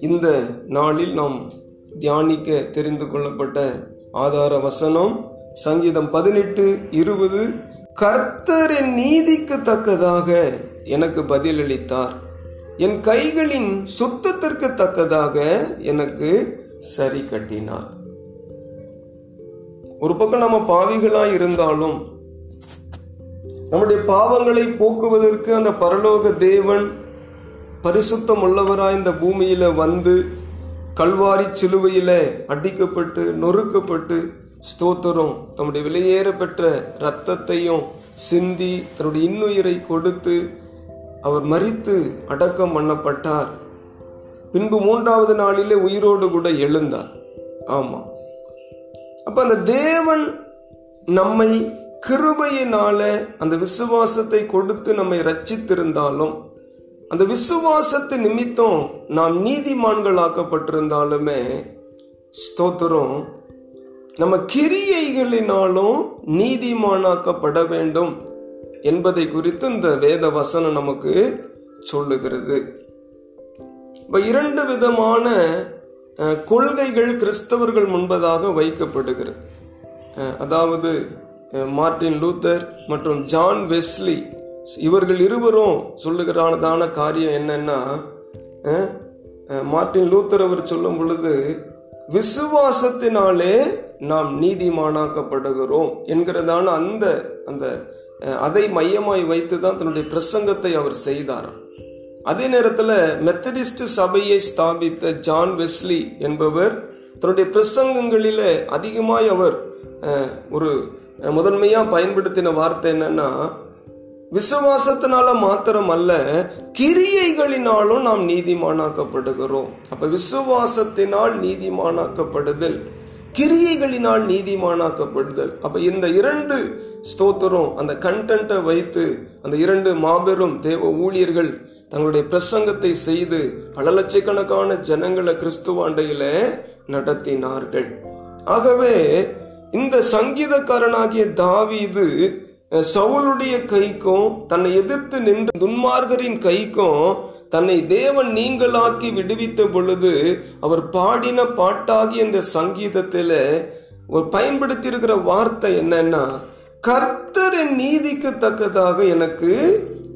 இந்த நாளில் நாம் தியானிக்க தெரிந்து கொள்ளப்பட்ட ஆதார வசனம் சங்கீதம் பதினெட்டு இருபது கர்த்தரின் நீதிக்கு தக்கதாக எனக்கு பதிலளித்தார். என் கைகளின் சுத்தத்திற்கு தக்கதாக எனக்கு சரி கட்டினார். ஒரு பக்கம் நம்ம பாவிகளாய் இருந்தாலும் நம்முடைய பாவங்களை போக்குவதற்கு அந்த பரலோக தேவன் பரிசுத்தம் உள்ளவராய் இந்த பூமியில் வந்து கல்வாரி சிலுவையில் அடிக்கப்பட்டு நொறுக்கப்பட்டு ஸ்தோத்திரம். தம்முடைய விலையேற பெற்ற இரத்தத்தையும் சிந்தி தன்னுடைய இன்னுயிரை கொடுத்து அவர் மறித்து அடக்கம் பண்ணப்பட்டார். பின்பு மூன்றாவது நாளிலே உயிரோடு கூட எழுந்தார். ஆமாம் அப்போ அந்த தேவன் நம்மை கிருபையினால அந்த விசுவாசத்தை கொடுத்து நம்மை ரச்சித்திருந்தாலும் அந்த விசுவாசத்து நிமித்தம் நாம் நீதிமான்களாக்கப்பட்டிருந்தாலுமே ஸ்தோத்திரம் நம்ம கிரியைகளினாலும் நீதிமானாக்கப்பட வேண்டும் என்பதை குறித்து இந்த வேத வசனம் நமக்கு சொல்லுகிறது. இப்போ இரண்டு விதமான கொள்கைகள் கிறிஸ்தவர்கள் முன்பதாக வைக்கப்படுகிறது. அதாவது மார்டின் மார்ட்டின் லூத்தர் மற்றும் ஜான் வெஸ்லி இவர்கள் இருவரும் சொல்லுகிறானதான காரியம் என்னன்னா மார்ட்டின் லூத்தர் அவர் சொல்லும் பொழுது விசுவாசத்தினாலே நாம் நீதிமானாக்கப்படுகிறோம் என்கிறதான அந்த அந்த அதை மையமாய் வைத்து தான் தன்னுடைய பிரசங்கத்தை அவர் செய்தார். அதே நேரத்தில் மெத்தடிஸ்ட் சபையை ஸ்தாபித்த ஜான் வெஸ்லி என்பவர் தன்னுடைய பிரசங்கங்களிலே அதிகமாய் அவர் ஒரு முதன்மையாக பயன்படுத்தின வார்த்தை என்னன்னா விசுவாசத்தினால மாத்திரம் அல்ல கிரியைகளினாலும் நாம் நீதிமானாக்கப்படுகிறோம். அப்ப விசுவாசத்தினால் நீதிமானாக்கப்படுதல் கிரியைகளினால் நீதிமானாக்கப்படுதல். அப்ப இந்த இரண்டு ஸ்தோத்திரம் அந்த கண்டென்ட்டை வைத்து அந்த இரண்டு மாபெரும் தேவ ஊழியர்கள் தங்களுடைய பிரசங்கத்தை செய்து பல லட்சக்கணக்கான ஜனங்களை கிறிஸ்துவாண்டையில நடத்தினார்கள். ஆகவே இந்த சங்கீதக்காரனாகிய தாவீது சவுளுடைய கைக்கும் தன்னை எதிர்த்து நின்ற துன்மார்கரின் கைக்கும் தன்னை தேவன் நீங்களாக்கி விடுவித்த பொழுது அவர் பாடின பாட்டாகிய இந்த சங்கீதத்தில் ஒரு பயன்படுத்தியிருக்கிற வார்த்தை என்னன்னா கர்த்தர் என் நீதிக்கு தக்கதாக எனக்கு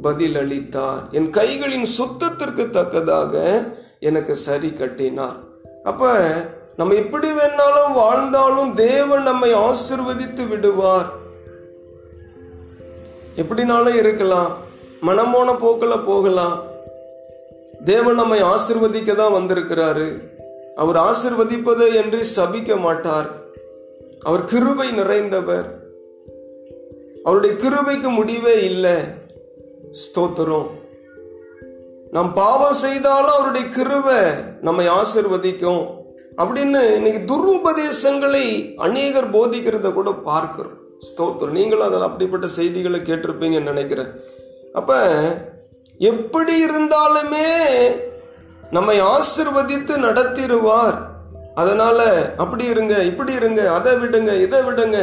பதில் அளித்தார் என் கைகளின் சுத்தத்திற்கு தக்கதாக எனக்கு சரி கட்டினார். அப்ப நம்ம எப்படி வேணாலும் வாழ்ந்தாலும் தேவன் நம்மை ஆசிர்வதித்து விடுவார். எப்படினாலும் இருக்கலாம். மனமோன போக்கில் போகலாம். தேவன் நம்மை ஆசிர்வதிக்க தான் வந்திருக்கிறாரு. அவர் ஆசிர்வதிப்பது என்று சபிக்க மாட்டார். அவர் கிருபை நிறைந்தவர். அவருடைய கிருபைக்கு முடிவே இல்லை. ஸ்தோத்திரம். நாம் பாவம் செய்தாலும் அவருடைய கிருபை நம்மை ஆசிர்வதிக்கும். அப்படின்னு இன்னைக்கு துருபதேசங்களை அநேகர் போதிக்கிறத கூட பார்க்கிறோம். ஸ்தோத்திரம். நீங்களும் அதில் அப்படிப்பட்ட செய்திகளை கேட்டிருப்பீங்கன்னு நினைக்கிறேன். அப்போ எப்படி இருந்தாலுமே நம்மை ஆசிர்வதித்து நடத்திடுவார். அதனால் அப்படி இருங்க இப்படி இருங்க அதை விடுங்க இதை விடுங்க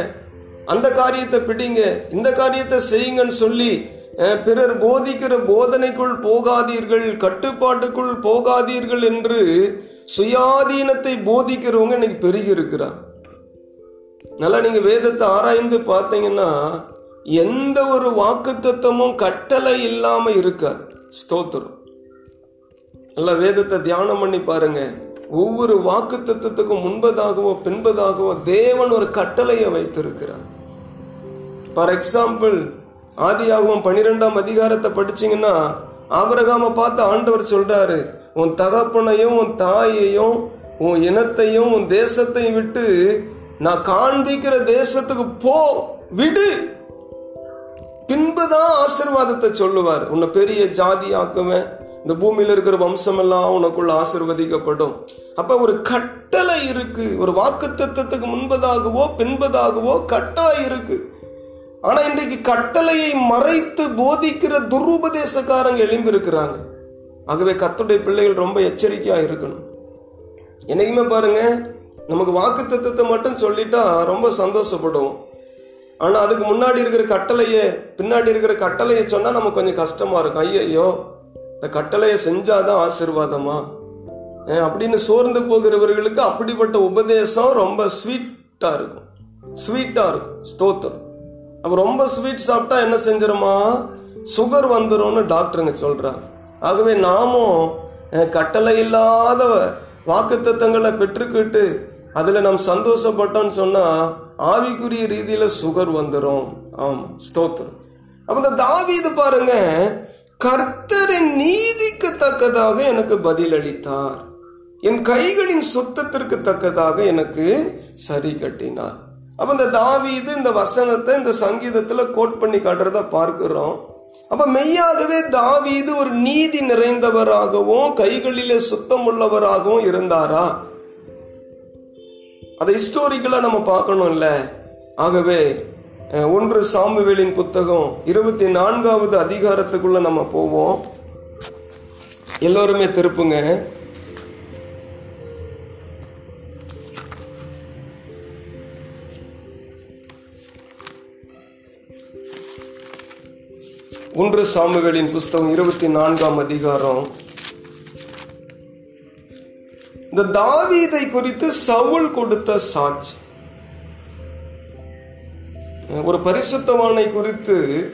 அந்த காரியத்தை பிடிங்க இந்த காரியத்தை செய்யுங்கன்னு சொல்லி பிறர் போதிக்கிற போதனைக்குள் போகாதீர்கள் கட்டுப்பாட்டுக்குள் போகாதீர்கள் என்று சுயாதீனத்தை போதிக்கிறவங்க இன்னைக்கு பெருகி இருக்கிறார் நல்லா நீங்க வேதத்தை ஆராய்ந்து பார்த்தீங்கன்னா எந்த ஒரு வாக்குத்தத்தமும் கட்டளை இல்லாம இருக்காது. ஸ்தோத்திரம். நல்லா வேதத்தை தியானம் பண்ணி பாருங்க. ஒவ்வொரு வாக்கு தத்துவத்துக்கும் முன்பதாகவோ பின்பதாகவோ தேவன் ஒரு கட்டளையை வைத்திருக்கிறார். ஃபார் எக்ஸாம்பிள் ஆதியாகவும் பன்னிரெண்டாம் அதிகாரத்தை படிச்சீங்கன்னா ஆபிரகாம பார்த்து ஆண்டவர் சொல்றாரு உன் தகப்பனையும் உன் தாயையும் உன் இனத்தையும் உன் தேசத்தையும் விட்டு நான் காண்பிக்கிற தேசத்துக்கு போ விடு. பின்புதான் ஆசிர்வாதத்தை சொல்லுவார். உன்னை பெரிய ஜாதி ஆக்குவேன் இந்த பூமியில் இருக்கிற வம்சம் எல்லாம் உனக்குள்ள ஆசிர்வதிக்கப்படும். அப்ப ஒரு கட்டளை இருக்கு. ஒரு வாக்கு தத்துவத்துக்கு முன்பதாகவோ பின்பதாகவோ கட்டளை இருக்கு. ஆனா இன்றைக்கு கட்டளையை மறைத்து போதிக்கிற துருபதேசக்காரங்க எழும்பி இருக்கிறாங்க ஆகவே கத்துடைய பிள்ளைகள் ரொம்ப எச்சரிக்கையாக இருக்கணும். என்னைக்குமே பாருங்க நமக்கு வாக்கு தத்துவத்தை மட்டும் சொல்லிட்டா ரொம்ப சந்தோஷப்படுவோம். ஆனால் அதுக்கு முன்னாடி இருக்கிற கட்டளையே பின்னாடி இருக்கிற கட்டளையை சொன்னால் நமக்கு கொஞ்சம் கஷ்டமாக இருக்கும். ஐயையோ இந்த கட்டளையை செஞ்சாதான் ஆசீர்வாதமா? அப்படின்னு சோர்ந்து போகிறவர்களுக்கு அப்படிப்பட்ட உபதேசம் ரொம்ப ஸ்வீட்டாக இருக்கும். ஸ்வீட்டாக இருக்கும். ஸ்தோத்திரம். அப்போ ரொம்ப ஸ்வீட் சாப்பிட்டா என்ன செஞ்சிருமா? சுகர் வந்துடும் டாக்டருங்க சொல்கிறாங்க ஆகவே நாமும் கட்டளை இல்லாத வாக்குத்தத்தங்களை பெற்றுக்கிட்டு அதில் நாம் சந்தோஷப்பட்டோம்னு சொன்னால் ஆவிக்குரிய ரீதியில் சுகர் வந்துடும் ஆமாம் ஸ்தோத்திரம். அப்போ இந்த தாவீது பாருங்க கர்த்தரின் நீதிக்கு தக்கதாக எனக்கு பதில் அளித்தார் என் கைகளின் சுத்தத்திற்கு தக்கதாக எனக்கு சரி கட்டினார். அப்போ இந்த தாவீது இந்த வசனத்தை இந்த சங்கீதத்தில் கோட் பண்ணி காட்டுறத பார்க்குறோம். அப்ப மெய்யாகவே தாவீது ஒரு நீதி நிறைந்தவராகவும் கைகளிலே சுத்தம் உள்ளவராகவும் இருந்தாரா? அதை ஹிஸ்டோரிக்கலா நம்ம பார்க்கணும்ல. ஆகவே ஒன்று சாமுவேலின் புத்தகம் இருபத்தி நான்காவது அதிகாரத்துக்குள்ள நம்ம போவோம். எல்லோருமே திருப்புங்க. ஒன்று சாமுவேலின் புஸ்தகம் இருபத்தி நான்காம் அதிகாரம். இந்த தாவீதை குறித்து சவுல் கொடுத்த சாட்சி. ஒரு பரிசுத்தவானை குறித்து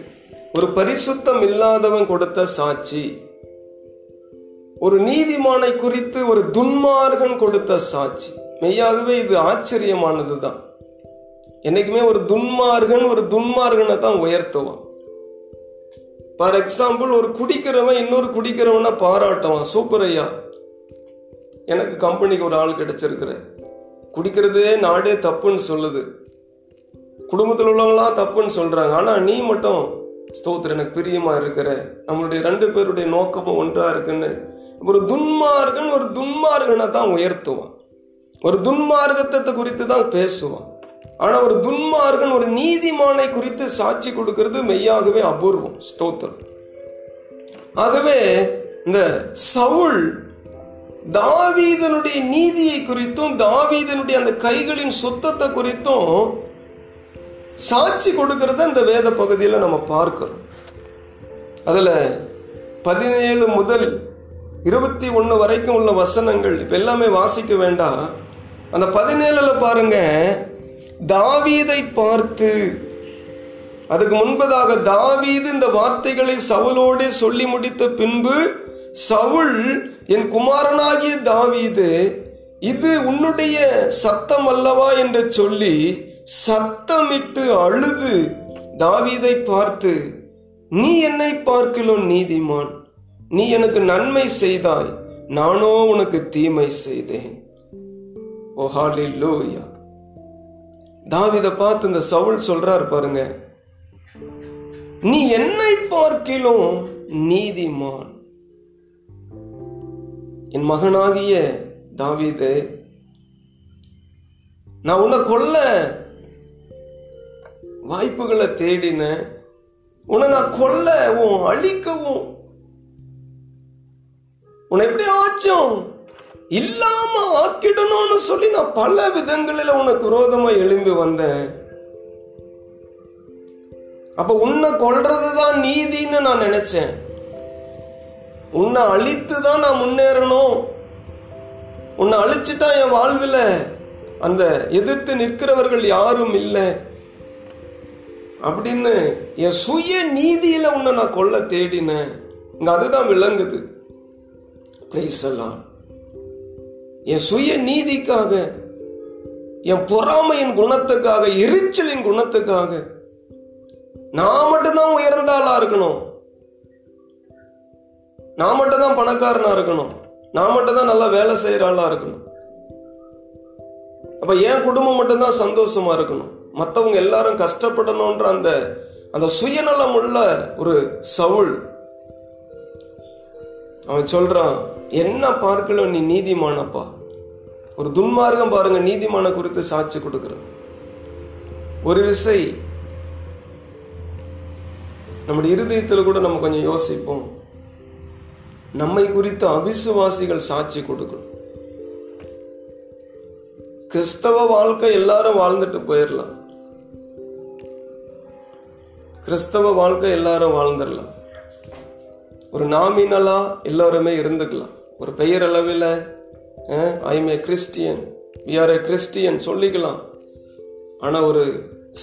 ஒரு பரிசுத்தம் இல்லாதவன் கொடுத்த சாட்சி. ஒரு நீதிமானை குறித்து ஒரு துன்மார்கன் கொடுத்த சாட்சி. மெய்யாகவே இது ஆச்சரியமானதுதான். என்னைக்குமே ஒரு துன்மார்கன் ஒரு துன்மார்கனை தான் உயர்த்துவான். ஃபார் எக்ஸாம்பிள் ஒரு குடிக்கிறவன் இன்னொரு குடிக்கிறவனா பாராட்டுவான். சூப்பர் ஐயா. எனக்கு கம்பெனிக்கு ஒரு ஆள் கிடைச்சிருக்கிற. குடிக்கிறதே நாடே தப்புன்னு சொல்லுது. குடும்பத்தில் உள்ளவங்களாம் தப்புன்னு சொல்கிறாங்க ஆனால் நீ மட்டும் ஸ்தோத்திர எனக்கு பிரியமாக இருக்கிற. நம்மளுடைய ரெண்டு பேருடைய நோக்கமும் ஒன்றாக இருக்குன்னு. ஒரு துன்மார்கன் ஒரு துன்மார்கனை தான் உயர்த்துவான். ஒரு துன்மார்க்கத்தை குறித்து தான் பேசுவான். ஆனா ஒரு துன்மார்கன் ஒரு நீதிமானை குறித்து சாட்சி கொடுக்கிறது மெய்யாகவே அபூர்வம். ஸ்தோத்திரம். ஆகவே இந்த சவுல் தாவீதனுடைய நீதியை குறித்தும் தாவீதனுடைய அந்த கைகளின் சுத்தத்தை குறித்தும் சாட்சி கொடுக்கறத இந்த வேத பகுதியில் நம்ம பார்க்கிறோம். அதில் பதினேழு முதல் இருபத்தி ஒன்று வரைக்கும் உள்ள வசனங்கள் இப்போ எல்லாமே வாசிக்க வேண்டாம். அந்த பதினேழில் பாருங்க தாவீதை பார்த்து அதுக்கு முன்பதாக தாவீது இந்த வார்த்தைகளை சவுலோடே சொல்லி முடித்த பின்பு சவுல் என் குமாரனாகிய தாவீது இது உன்னுடைய சத்தம் அல்லவா? என்று சொல்லி சத்தமிட்டு அழுது தாவீதை பார்த்து நீ என்னை பார்க்கலோ நீதிமான். நீ எனக்கு நன்மை செய்தாய். நானோ உனக்கு தீமை செய்தேன். ஓ லோயா தாவீதை பார்த்து இந்த சவுல் சொல்றார் பாருங்க நீ என்னை பார்க்கிலும் நீதிமான். என் மகனாகிய தாவிது நான் உன்னை கொல்ல வாய்ப்புகளை தேடினேன் உன்னை நான் கொல்லவும் அழிக்கவும் உன்னை எப்படி ஆச்சும் இல்லாம ஆக்கிடணும்னு சொல்லி நான் பல விதங்களில் உனக்கு விரோதமா எழும்பி வந்தேன். அப்ப உன்னை கொல்றதுதான் நீதின்னு நான் நினைச்சேன். உன்னை அழித்து தான் நான் முன்னேறணும். உன்னை அழிச்சிட்டா என் வாழ்வில் அந்த எதிர்த்து நிற்கிறவர்கள் யாரும் இல்லை. அப்படின்னு என் சுய நீதியில உன்னை நான் கொல்ல தேடினேன். இங்க அதுதான் விளங்குது. பிரைஸ் எல்லாம் என் சுய நீதிக்காக என் பொறாமையின் குணத்துக்காக எரிச்சலின் குணத்துக்காக நான் மட்டும்தான் உயர்ந்த ஆளா இருக்கணும். நான் மட்டும்தான் பணக்காரனா இருக்கணும். நான் மட்டும் தான் நல்லா வேலை செய்யற ஆளா இருக்கணும். அப்ப என் குடும்பம் மட்டும்தான் சந்தோஷமா இருக்கணும். மற்றவங்க எல்லாரும் கஷ்டப்படணும்ன்ற அந்த அந்த சுயநலம் உள்ள ஒரு சவுள் அவன் சொல்றான் என்ன பார்க்கல நீ நீதிமானப்பா. ஒரு துன்மார்க்கம் பாருங்க நீதிமான குறித்து சாட்சி கொடுக்குறான் ஒரு விசை நம்முடைய இருதயத்தில் கூட நம்ம கொஞ்சம் யோசிப்போம். நம்மை குறித்து அவிசுவாசிகள் சாட்சி கொடுக்கணும். கிறிஸ்தவ வாழ்க்கை எல்லாரும் வாழ்ந்துட்டு போயிடலாம் கிறிஸ்தவ வாழ்க்கை எல்லாரும் வாழ்ந்துடலாம் ஒரு நாமினலா எல்லாருமே இருந்துக்கலாம். ஒரு பெயரளவில் I'm a Christian we are a Christian சொல்லிக்கலாம். ஆனா ஒரு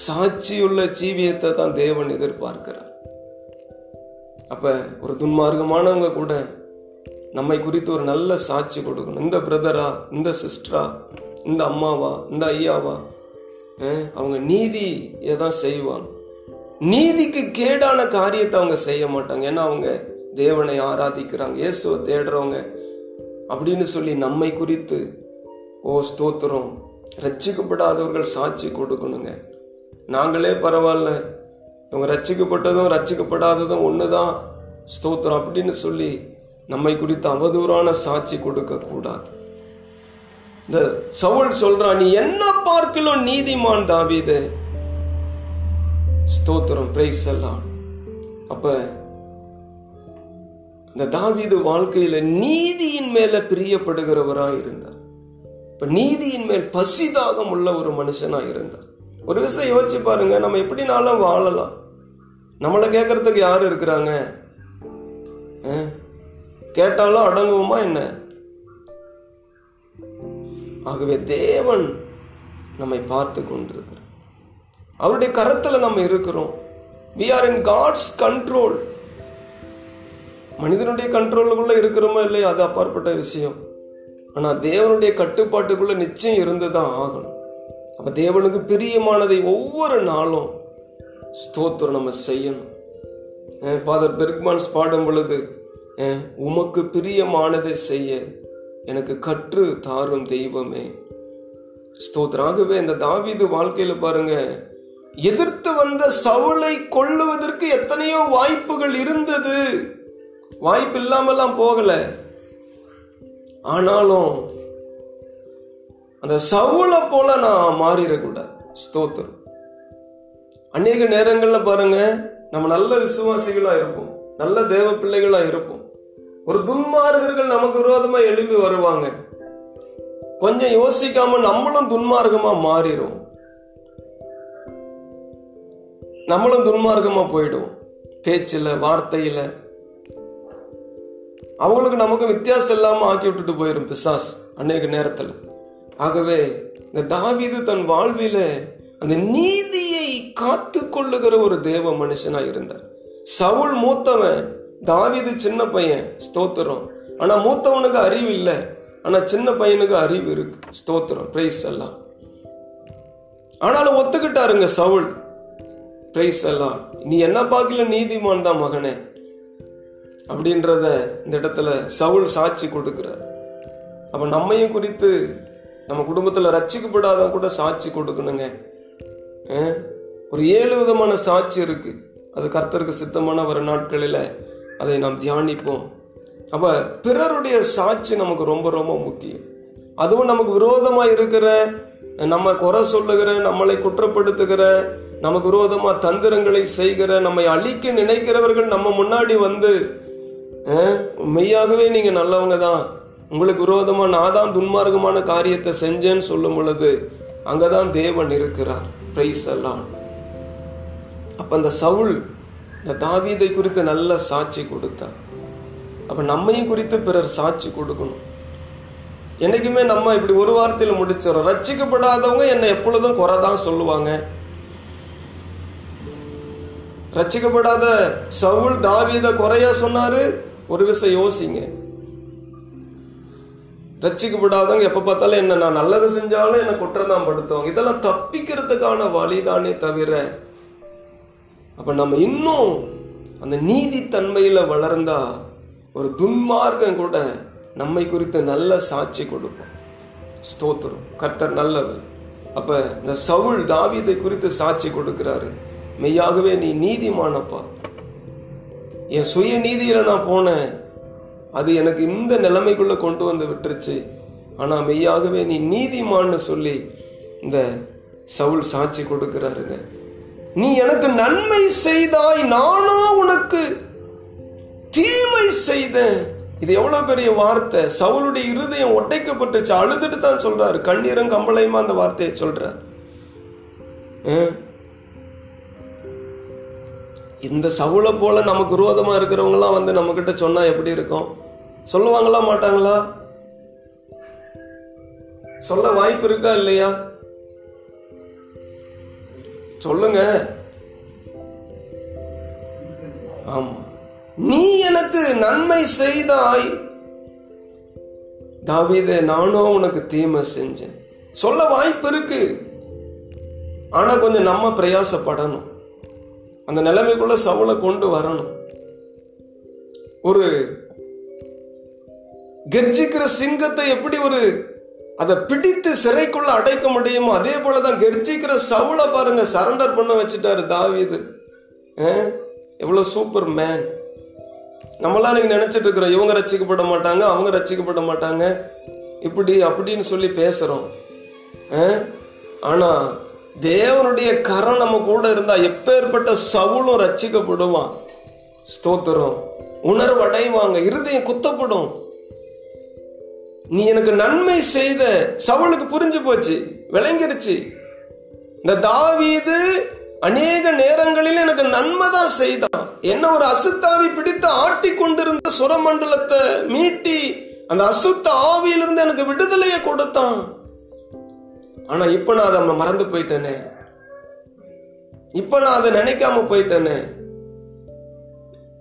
சாட்சியுள்ள ஜீவியத்தை தான் தேவன் எதிர்பார்க்கிறார். அப்ப ஒரு துன்மார்க்கமானவங்க கூட நம்மை குறித்து ஒரு நல்ல சாட்சி கொடுக்கணும். இந்த பிரதரா இந்த சிஸ்டரா இந்த அம்மாவா இந்த ஐயாவா? அவங்க நீதியை தான் செய்வாங்க. நீதிக்கு கேடான காரியத்தை அவங்க செய்ய மாட்டாங்க. ஏன்னா அவங்க தேவனை ஆராதிக்கிறாங்க. இயேசுவை தேடுறவங்க அப்படின்னு சொல்லி நம்மை குறித்து ஓ ஸ்தோத்திரம் ரட்சிக்கப்படாதவர்கள் சாட்சி கொடுக்கணுங்க. நாங்களே பரவாயில்ல. இவங்க ரட்சிக்கப்பட்டதும் ரட்சிக்கப்படாததும் தான் ஸ்தோத்திரம் அப்படின்னு சொல்லி நம்மை குறித்து அவதூறான சாட்சி கொடுக்கக்கூடாது. இந்த சவுல் சொல்றான் நீ என்ன பார்க்கலாம் நீதிமான் தாவீது? ஸ்தோத்திரம் பிரைஸ் எல்லாம் அப்போ இந்த தாவீது வாழ்க்கையில நீதியின் மேல பிரியப்படுகிறவரா இருந்தார். இப்ப நீதியின் மேல் பசிதாகம் உள்ள ஒரு மனுஷனா இருந்தார். ஒரு விஷயம் யோசிச்சு பாருங்க நம்ம எப்படினாலும் வாழலாம். நம்மளை கேட்கறதுக்கு யார் இருக்கிறாங்க? கேட்டாலும் அடங்குவோமா என்ன? ஆகவே தேவன் நம்மை பார்த்து கொண்டிருக்கிறார். அவருடைய கரத்துல நம்ம இருக்கிறோம். We are in God's control மனிதனுடைய கண்ட்ரோலுக்குள்ளே இருக்கிறோமோ இல்லையா? அது அப்பாற்பட்ட விஷயம். ஆனால் தேவனுடைய கட்டுப்பாட்டுக்குள்ளே நிச்சயம் இருந்து தான் ஆகணும். அப்போ தேவனுக்கு பிரியமானதை ஒவ்வொரு நாளும் ஸ்தோத்திரம் நம்ம செய்யணும். ஃபாதர் பெர்க்மான்ஸ் பாடும் பொழுது உமக்கு பிரியமானதை செய்ய எனக்கு கற்று தாரும் தெய்வமே. ஸ்தோத்ராகவே இந்த தாவீது வாழ்க்கையில் பாருங்க எதிர்த்து வந்த சவுளை கொள்ளுவதற்கு எத்தனையோ வாய்ப்புகள் இருந்தது. வாய்ப்பு இல்லாமல்லாம் போகல. ஆனாலும் அந்த சவுளை போல நான் மாறிடக்கூடாது. ஸ்தோத்திரம். அநேக நேரங்களில் பாருங்க நம்ம நல்ல விசுவாசிகளாக இருப்போம். நல்ல தேவ பிள்ளைகளாக இருப்போம். ஒரு துன்மார்கர்கள் நமக்கு விரோதமாக எழுப்பி வருவாங்க. கொஞ்சம் யோசிக்காம நம்மளும் துன்மார்க்கமாக மாறிடும் நம்மளும் துன்மார்க்கமாக போயிடுவோம். பேச்சில் வார்த்தையில் அவங்களுக்கு நமக்கு வித்தியாசம் இல்லாமல் ஆக்கி விட்டுட்டு போயிடும் பிசாஸ் அநேக நேரத்தில். ஆகவே இந்த தாவீது தன் வாழ்வில அந்த நீதியை காத்து கொள்ளுகிற ஒரு தேவ மனுஷனா இருந்தார். சவுல் மூத்தவன் தாவிது சின்ன பையன் ஸ்தோத்திரம். ஆனா மூத்தவனுக்கு அறிவு இல்லை. ஆனா சின்ன பையனுக்கு அறிவு இருக்கு. ஸ்தோத்திரம். பிரைஸ் எல்லாம் ஆனாலும் ஒத்துக்கிட்டாருங்க சவுல். பிரைஸ் எல்லாம் நீ என்ன பார்க்கல நீதிமான் தான் மகனே. அப்படின்றத இந்த இடத்துல சவுல் சாட்சி கொடுக்குறார். அப்போ நம்மையும் குறித்து நம்ம குடும்பத்தில் ரட்சிக்கப்படாத கூட சாட்சி கொடுக்கணுங்க. ஒரு ஏழு விதமான சாட்சி இருக்கு. அது கர்த்தருக்கு சித்தமான வர நாட்களில் அதை நாம் தியானிப்போம். அப்போ பிறருடைய சாட்சி நமக்கு ரொம்ப ரொம்ப முக்கியம். அதுவும் நமக்கு விரோதமாக இருக்கிற நம்ம குறை சொல்லுகிற நம்மளை குற்றப்படுத்துகிற நமக்கு விரோதமாக தந்திரங்களை செய்கிற நம்மை அழிக்க நினைக்கிறவர்கள் நம்ம முன்னாடி வந்து மெய்யாகவே நீங்கள் நல்லவங்க தான் உங்களுக்கு விரோதமாக நான் தான் துன்மார்க்கமான காரியத்தை செஞ்சேன்னு சொல்லும் பொழுது அங்கதான் தேவன் இருக்கிறார். பிரைஸ் எல்லாம் அப்போ அந்த சவுல் இந்த தாவீதை குறித்து நல்ல சாட்சி கொடுத்தார். அப்போ நம்மையும் குறித்து பிறர் சாட்சி கொடுக்கணும். என்னைக்குமே நம்ம இப்படி ஒரு வாரத்தில் முடிச்சிடறோம். ரட்சிக்கப்படாதவங்க என்னை எப்பொழுதும் குறை தான் சொல்லுவாங்க. ரட்சிக்கப்படாத சவுல் தாவீத குறையா சொன்னார். ஒரு விஷயம் யோசிங்க. ரச்சிக்கப்படாதவங்க எப்ப பார்த்தாலும் என்ன நான் நல்லது செஞ்சாலும் என்ன குற்றம் தான் படுத்துவாங்க. இதெல்லாம் தப்பிக்கிறதுக்கான வழிதானே தவிர அப்ப நம்ம இன்னும் அந்த நீதி தன்மையில வளர்ந்தா ஒரு துன்மார்க்கம் கூட நம்மை குறித்து நல்ல சாட்சி கொடுப்போம். ஸ்தோத்திரம். கர்த்தர் நல்லவர். அப்ப இந்த சவுல் தாவீதை குறித்து சாட்சி கொடுக்கிறாரு. மெய்யாகவே நீ நீதிமானப்பா. என் சுய நீதியில் நான் போனேன். அது எனக்கு இந்த நிலைமைக்குள்ளே கொண்டு வந்து விட்டுருச்சு. ஆனால் மெய்யாகவே நீ நீதிமான்னு சொல்லி இந்த சவுல் சாட்சி கொடுக்கிறாருங்க. நீ எனக்கு நன்மை செய்தாய் நானோ உனக்கு தீமை செய்தேன். இது எவ்வளோ பெரிய வார்த்தை. சவுளுடைய இருதயம் ஒட்டைக்கப்பட்டுச்சு. அழுதுட்டு தான் சொல்றாரு. கண்ணீரும் கம்பளையுமா அந்த வார்த்தையை சொல்றார். ஆ? இந்த சவுளை போல நமக்கு விரோதமா இருக்கிறவங்களாம் வந்து நம்மக்கிட்ட சொன்னால் எப்படி இருக்கும்? சொல்லுவாங்களா மாட்டாங்களா? சொல்ல வாய்ப்பு இருக்கா இல்லையா? சொல்லுங்க. ஆமா. நீ எனக்கு நன்மை செய்தாய். தாவிதே நானும் உனக்கு தீமை செஞ்சேன். சொல்ல வாய்ப்பு இருக்கு. ஆனா கொஞ்சம் நம்ம பிரயாசப்படணும். அந்த நிலைமைக்குள்ள சவுளை கொண்டு வரணும். ஒரு கெர்ஜிக்கிற சிங்கத்தை எப்படி ஒரு அதை பிடித்து சிறைக்குள்ள அடைக்க முடியுமோ அதே போலதான் கெர்ஜிக்கிற சவுளை பாருங்க சரண்டர் பண்ண வச்சுட்டாரு தாவிது. அஹ், எவ்வளவு சூப்பர் மேன் நம்மளாம் நீங்க நினைச்சிட்டு இருக்கிறோம் இவங்க ரசிக்கப்பட மாட்டாங்க அவங்க ரசிக்கப்பட மாட்டாங்க. இப்படி அப்படின்னு சொல்லி பேசுறோம். ஆனால் தேவனுடைய கரம் நம்ம கூட இருந்தா எப்பேற்பட்ட சவுளும் ரச்சிக்கப்படுவான் ஸ்தோத்திரம். உணர்வு அடைவாங்க இருதயம் குத்தப்படும். நீ எனக்கு நன்மை செய்த சவுளுக்கு புரிஞ்சு போச்சு விளங்கிருச்சு. இந்த தாவீது அநேக நேரங்களில் எனக்கு நன்மை தான் செய்தான். என்ன ஒரு அசுத்தாவி பிடித்து ஆட்டி கொண்டிருந்த சுரமண்டலத்தை மீட்டி அந்த அசுத்த ஆவியிலிருந்து எனக்கு விடுதலையை கொடுத்தான். ஆனா இப்ப நான் அதை மறந்து போயிட்டேனே. இப்ப நான் அதை நினைக்காம போயிட்டேனே.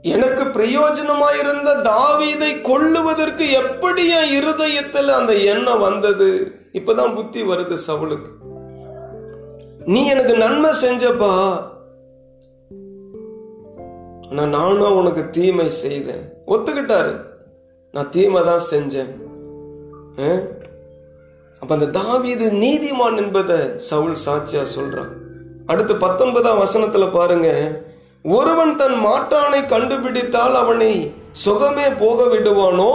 எனக்கு பிரயோஜனமாயிருந்த தாவீதை கொல்லுவதற்கு எப்படி என் அந்த எண்ணம் வந்தது? இப்பதான் புத்தி வருது சவுளுக்கு நீ எனக்கு நன்மை செஞ்சப்பா. ஆனா நானும் உனக்கு தீமை செய்தேன். ஒத்துக்கிட்டாரு. நான் தீமை தான் செஞ்சேன் அப்ப அந்த தாவீது நீதிமான் என்பதை சவுல் சாட்சியா சொல்றான். அடுத்து பத்தொன்பதாம் வசனத்துல பாருங்க ஒருவன் தன் மாற்றானை கண்டுபிடித்தால் அவனை சுகமே போக விடுவானோ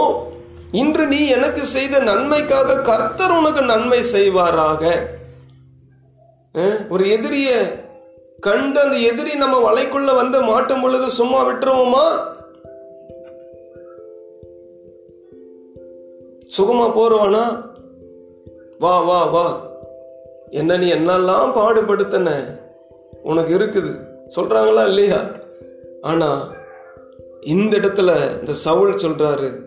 இன்று நீ எனக்கு செய்த நன்மைக்காக கர்த்தர் உனக்கு நன்மை செய்வாராக? ஒரு எதிரிய கண்டு அந்த எதிரி நம்ம வலைக்குள்ள வந்து மாட்டும் பொழுது சும்மா விட்டுருவோமா? சுகமா போறவானா வா வா வா. என்ன நீ என்னெல்லாம் பாடுபடுத்தன? உனக்கு இருக்குது. சொல்கிறாங்களா இல்லையா? ஆனால் இந்த இடத்துல இந்த சவுல் சொல்கிறாரு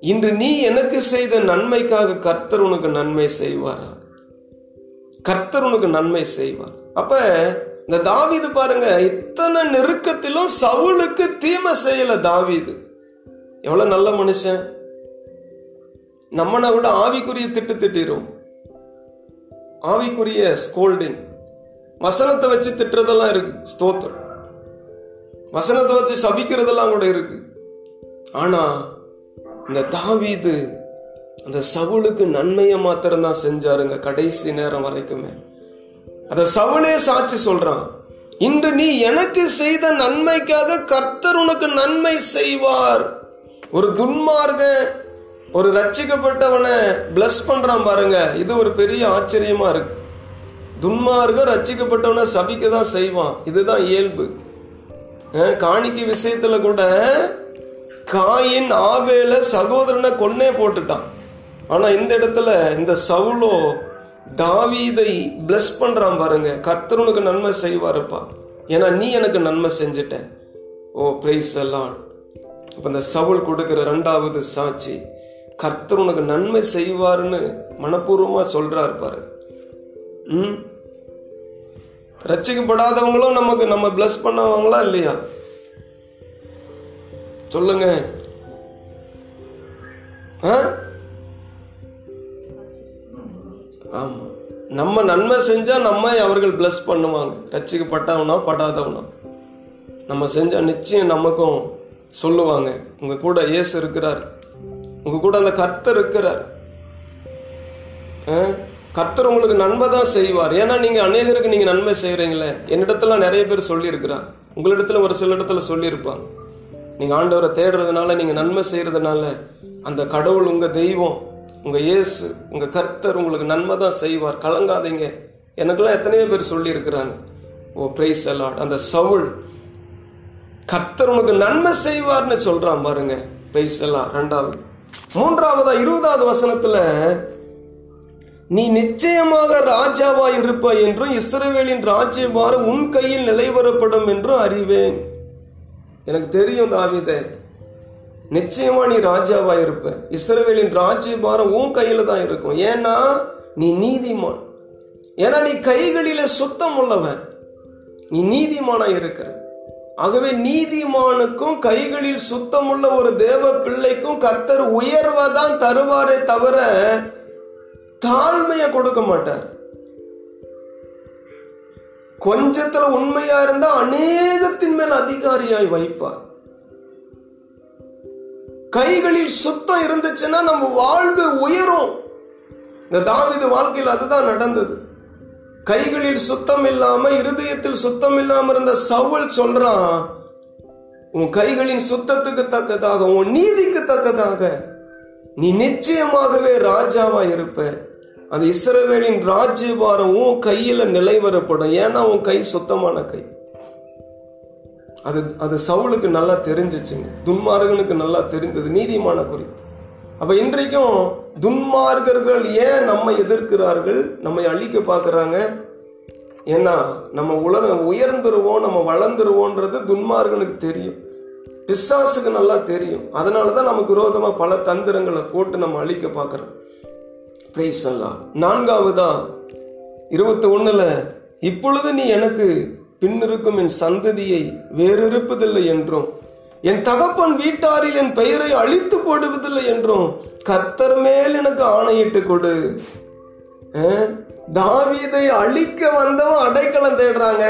இன்று நீ எனக்கு செய்த நன்மைக்காக கர்த்தர் உனக்கு நன்மை செய்வாரா? கர்த்தர் உனக்கு நன்மை செய்வார். அப்ப இந்த தாவிது பாருங்க இத்தனை நெருக்கத்திலும் சவுளுக்கு தீமை செய்யல தாவிது. எவ்வளவு நல்ல மனுஷன்? நம்மளை விட ஆவிக்குரிய திட்டு திட்டிரும். ஆவிக்குரிய ஸ்கோல்டிங் வசனத்தை வச்சு திட்டுறதெல்லாம் இருக்கு. ஸ்தோத்திரம். வசனத்தை வச்சு சபிக்கிறதெல்லாம் கூட இருக்கு. ஆனா இந்த தாவீது அந்த சவுளுக்கு நன்மையை மாத்திரம் தான் செஞ்சாருங்க கடைசி நேரம் வரைக்குமே. அத சவுளே சாட்சி சொல்றான். இன்று நீ எனக்கு செய்த நன்மைக்காக கர்த்தர் உனக்கு நன்மை செய்வார். ஒரு துன்மார்க ஒரு ரட்சிக்கப்பட்டவனை பிளஸ் பண்ணுறான் பாருங்க. இது ஒரு பெரிய ஆச்சரியமாக இருக்கு. துன்மார்க்கம் ரட்சிக்கப்பட்டவனை சபிக்க தான் செய்வான். இதுதான் இயல்பு. அஹ், காணிக்கை விஷயத்தில் கூட காயின் ஆவேல சகோதரனை கொன்னே போட்டுட்டான். ஆனால் இந்த இடத்துல இந்த சவுலோ தாவீதை பிளஸ் பண்ணுறான் பாருங்க. கர்த்தருனுக்கு நன்மை செய்வாருப்பா. ஏன்னா நீ எனக்கு நன்மை செஞ்சிட்ட. ஓ பிரைஸ் எல்லாம் இப்போ இந்த சவுல் கொடுக்குற ரெண்டாவது சாட்சி. கர்த்தர் உனக்கு நன்மை செய்வாருன்னு மனப்பூர்வமாக சொல்றாரு பாரு. ம்? ரட்சிக்கப்படாதவங்களும் நமக்கு நம்ம பிளஸ் பண்ணவங்களா இல்லையா? சொல்லுங்க. ஆ? ஆமா. நம்ம நன்மை செஞ்சா நம்ம அவர்கள் பிளஸ் பண்ணுவாங்க. ரட்சிக்கப்பட்டவனா படாதவனா. நம்ம செஞ்சா நிச்சயம் நமக்கும் சொல்லுவாங்க. உங்க கூட ஏசு இருக்கிறார். உங்க கூட அந்த கர்த்தர் இருக்கிறார். ஆ? கர்த்தர் உங்களுக்கு நன்மை தான் செய்வார். ஏன்னா நீங்க அநேகருக்கு நீங்க நன்மை செய்யறீங்களே என்னிடத்துல நிறைய பேர் சொல்லியிருக்கிறாங்க. உங்களிடத்துல ஒரு சில இடத்துல சொல்லியிருப்பாங்க. நீங்க ஆண்டவரை தேடுறதுனால நீங்க நன்மை செய்யறதுனால அந்த கடவுள் உங்க தெய்வம் உங்க இயேசு உங்க கர்த்தர் உங்களுக்கு நன்மை தான் செய்வார். கலங்காதீங்க. எனக்கெல்லாம் எத்தனையோ பேர் சொல்லியிருக்கிறாங்க. ஓ பிரைஸ் அலாட் அந்த சவுள் கர்த்தர் உனக்கு நன்மை செய்வார்னு சொல்றான் பாருங்க. பிரைஸ் எல்லாம் ரெண்டாவது. மூன்றாவதா இருபதாவது வசனத்துல நீ நிச்சயமாக ராஜாவாய் இருப்பாய் என்றும் இஸ்ரவேலின் ராஜ்யபாரம் உன் கையில் நிலைவரப்படும் என்றும் அறிவேன். எனக்கு தெரியும் தாவித நிச்சயமா நீ ராஜாவா இருப்ப. இஸ்ரவேலின் ராஜ்யபாரம் உன் கையில தான் இருக்கும். ஏன்னா நீ நீதிமான். ஏன்னா நீ கைகளில சுத்தம் உள்ளவன். நீ நீதிமானா இருக்கிற ஆகவே நீதிமானுக்கும் கைகளில் சுத்தமுள்ள ஒரு தேவ பிள்ளைக்கும் கர்த்தர் உயர்வதான் தருவாரே தவிர தாழ்மையை கொடுக்க மாட்டார். கொஞ்சத்துல உண்மையா இருந்தா அநேகத்தின் மேல் அதிகாரியாய் வைப்பார். கைகளில் சுத்தம் இருந்துச்சுன்னா நம்ம வாழ்வு உயரும். இந்த தாவித வாழ்க்கையில் அதுதான் நடந்தது. கைகளில் சுத்தம் இல்லாம இருதயத்தில் சுத்தம் இல்லாம இருந்த சவுல் சொல்றான் உன் கைகளின் சுத்தத்துக்கு தக்கதாக உன் நீதிக்கு தக்கதாக நீ நிச்சயமாகவே ராஜாவா இருப்ப. அது இஸ்ரவேலின் ராஜ்யபாரம் உன் கையில நிலைவரப்படும் ஏன்னா உன் கை சுத்தமான கை. அது அது சவுளுக்கு நல்லா தெரிஞ்சிச்சுங்க. துன்மார்கனுக்கு நல்லா தெரிந்தது. நீதிமான குறித்து. அப்போ இன்றைக்கும் துன்மார்கர்கள் ஏன் நம்மை எதிர்க்கிறார்கள்? நம்மை அழிக்க பார்க்குறாங்க. ஏன்னா நம்ம உலகம் உயர்ந்துருவோம் நம்ம வளர்ந்துருவோன்றது துன்மார்கனுக்கு தெரியும். பிசாசுக்கு நல்லா தெரியும். அதனால தான் நமக்கு விரோதமாக பல தந்திரங்களை போட்டு நம்ம அழிக்க பார்க்குறோம். பிரைஸ் அல்லா நான்காவதா இருபத்தி ஒன்றில் இப்பொழுது நீ எனக்கு பின்னிருக்கும் என் சந்ததியை வேறிருப்பதில்லை என்றும் என் தகப்பன் வீட்டாரில் என் பெயரை அழித்து போடுவதில்லை என்றும் கர்த்தர் மேல் எனக்கு ஆணையிட்டு கொடு. தாவீதை அழிக்க வந்தவன் அடைக்கலம் தேடுறாங்க.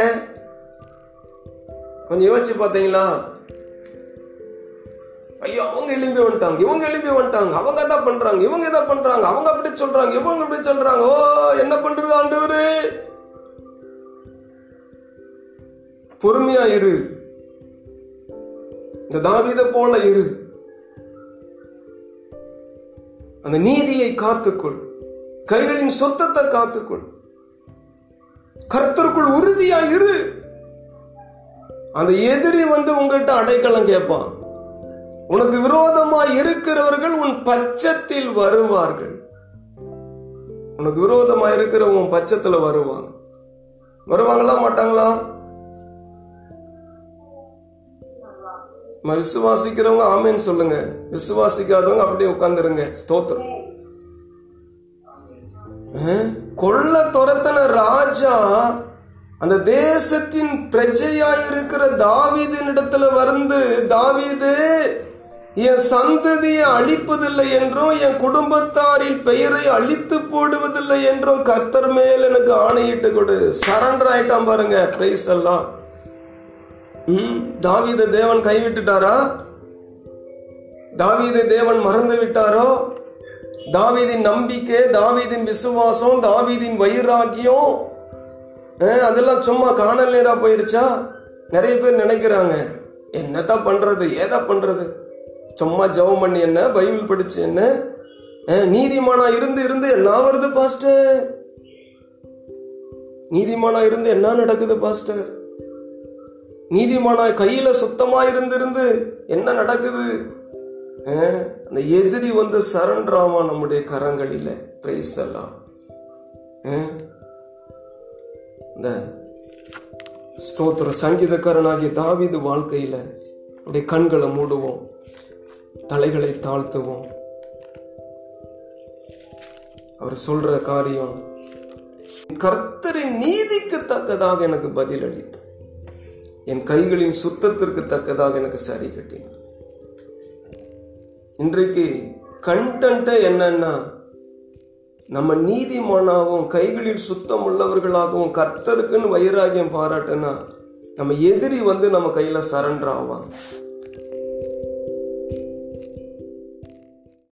கொஞ்சம் யோசிச்சு பார்த்தீங்களா? ஐயோ அவங்க எழும்பி வந்துட்டாங்க இவங்க எழுப்பி வந்துட்டாங்க அவங்க தான் பண்றாங்க இவங்க இதான் பண்றாங்க அவங்க அப்படி சொல்றாங்க இவங்க இப்படி சொல்றாங்க. ஓ என்ன பண்றது ஆண்டவரு? பொறுமையா இரு. இந்த தாவித போல இரு. அந்த நீதியை காத்துக்கொள். கைகளின் சொத்தத்தை காத்துக்கொள். கர்த்தருக்குள் உறுதியா இரு. அந்த எதிரி வந்து உங்ககிட்ட அடைக்கலம் கேட்பான். உனக்கு விரோதமா இருக்கிறவர்கள் உன் பச்சத்தில் வருவார்கள். உனக்கு விரோதமா இருக்கிற உன் பட்சத்துல வருவாங்க வருவாங்களா மாட்டாங்களா? விசுவாசிக்கிறவங்க ஆமேன்னு சொல்லுங்க. விசுவாசிக்காதவங்க அப்படியே உட்காந்துருங்க ஸ்தோத்திரம். அஹ், கொல்ல துரத்தன ராஜா அந்த தேசத்தின் பிரஜையாயிருக்கிற தாவீதினிடத்துல வந்து தாவீது என் சந்ததியை அழிப்பதில்லை என்றும் என் குடும்பத்தாரின் பெயரை அழித்து போடுவதில்லை என்றும் கர்த்தர் மேல் எனக்கு ஆணையிட்டு கொடு. சரண்டர் ஆயிட்டான் பாருங்க. பிரைஸ் எல்லாம் ம், தாவீதை தேவன் கைவிட்டுட்டாரா? தாவீதை தேவன் மறந்து விட்டாரோ? தாவீதின் நம்பிக்கை தாவீதின் விசுவாசம் தாவீதின் வைராக்கியம் அதெல்லாம் சும்மா காணல் நேரா போயிருச்சா? நிறைய பேர் நினைக்கிறாங்க என்னதான் பண்றது? ஏதா பண்றது? சும்மா ஜெபம் பண்ணி என்ன? பைபிள் படிச்சு என்ன? நீதிமானா இருந்து இருந்து என்ன வருது பாஸ்டர்? நீதிமானா இருந்து என்ன நடக்குது பாஸ்டர்? நீதிமானா கையில சுத்தமா இருந்திருந்து என்ன நடக்குது? அந்த எதிரி வந்து சரண்டராமா நம்முடைய கரங்களில பிரைஸ் எல்லாம் இந்த ஸ்தோத்திர சங்கீதக்காரனாகிய தாவிது வாழ்க்கையில அப்படியே கண்களை மூடுவோம் தலைகளை தாழ்த்துவோம். அவர் சொல்ற காரியம் கர்த்தரின் நீதிக்கு தக்கதாக எனக்கு பதில் அளித்தார் என் கைகளின் சுத்தத்திற்கு தக்கதாக எனக்கு சரி கட்டினார். இன்றைக்கு கண்டென்ட்டை என்னன்னா நம்ம நீதிமானாகவும் கைகளில் சுத்தம் உள்ளவர்களாகவும் கர்த்தருக்குன்னு வைராகியம் பாராட்டுனா நம்ம எதிரி வந்து நம்ம கையில் சரண்டர் ஆவாங்க.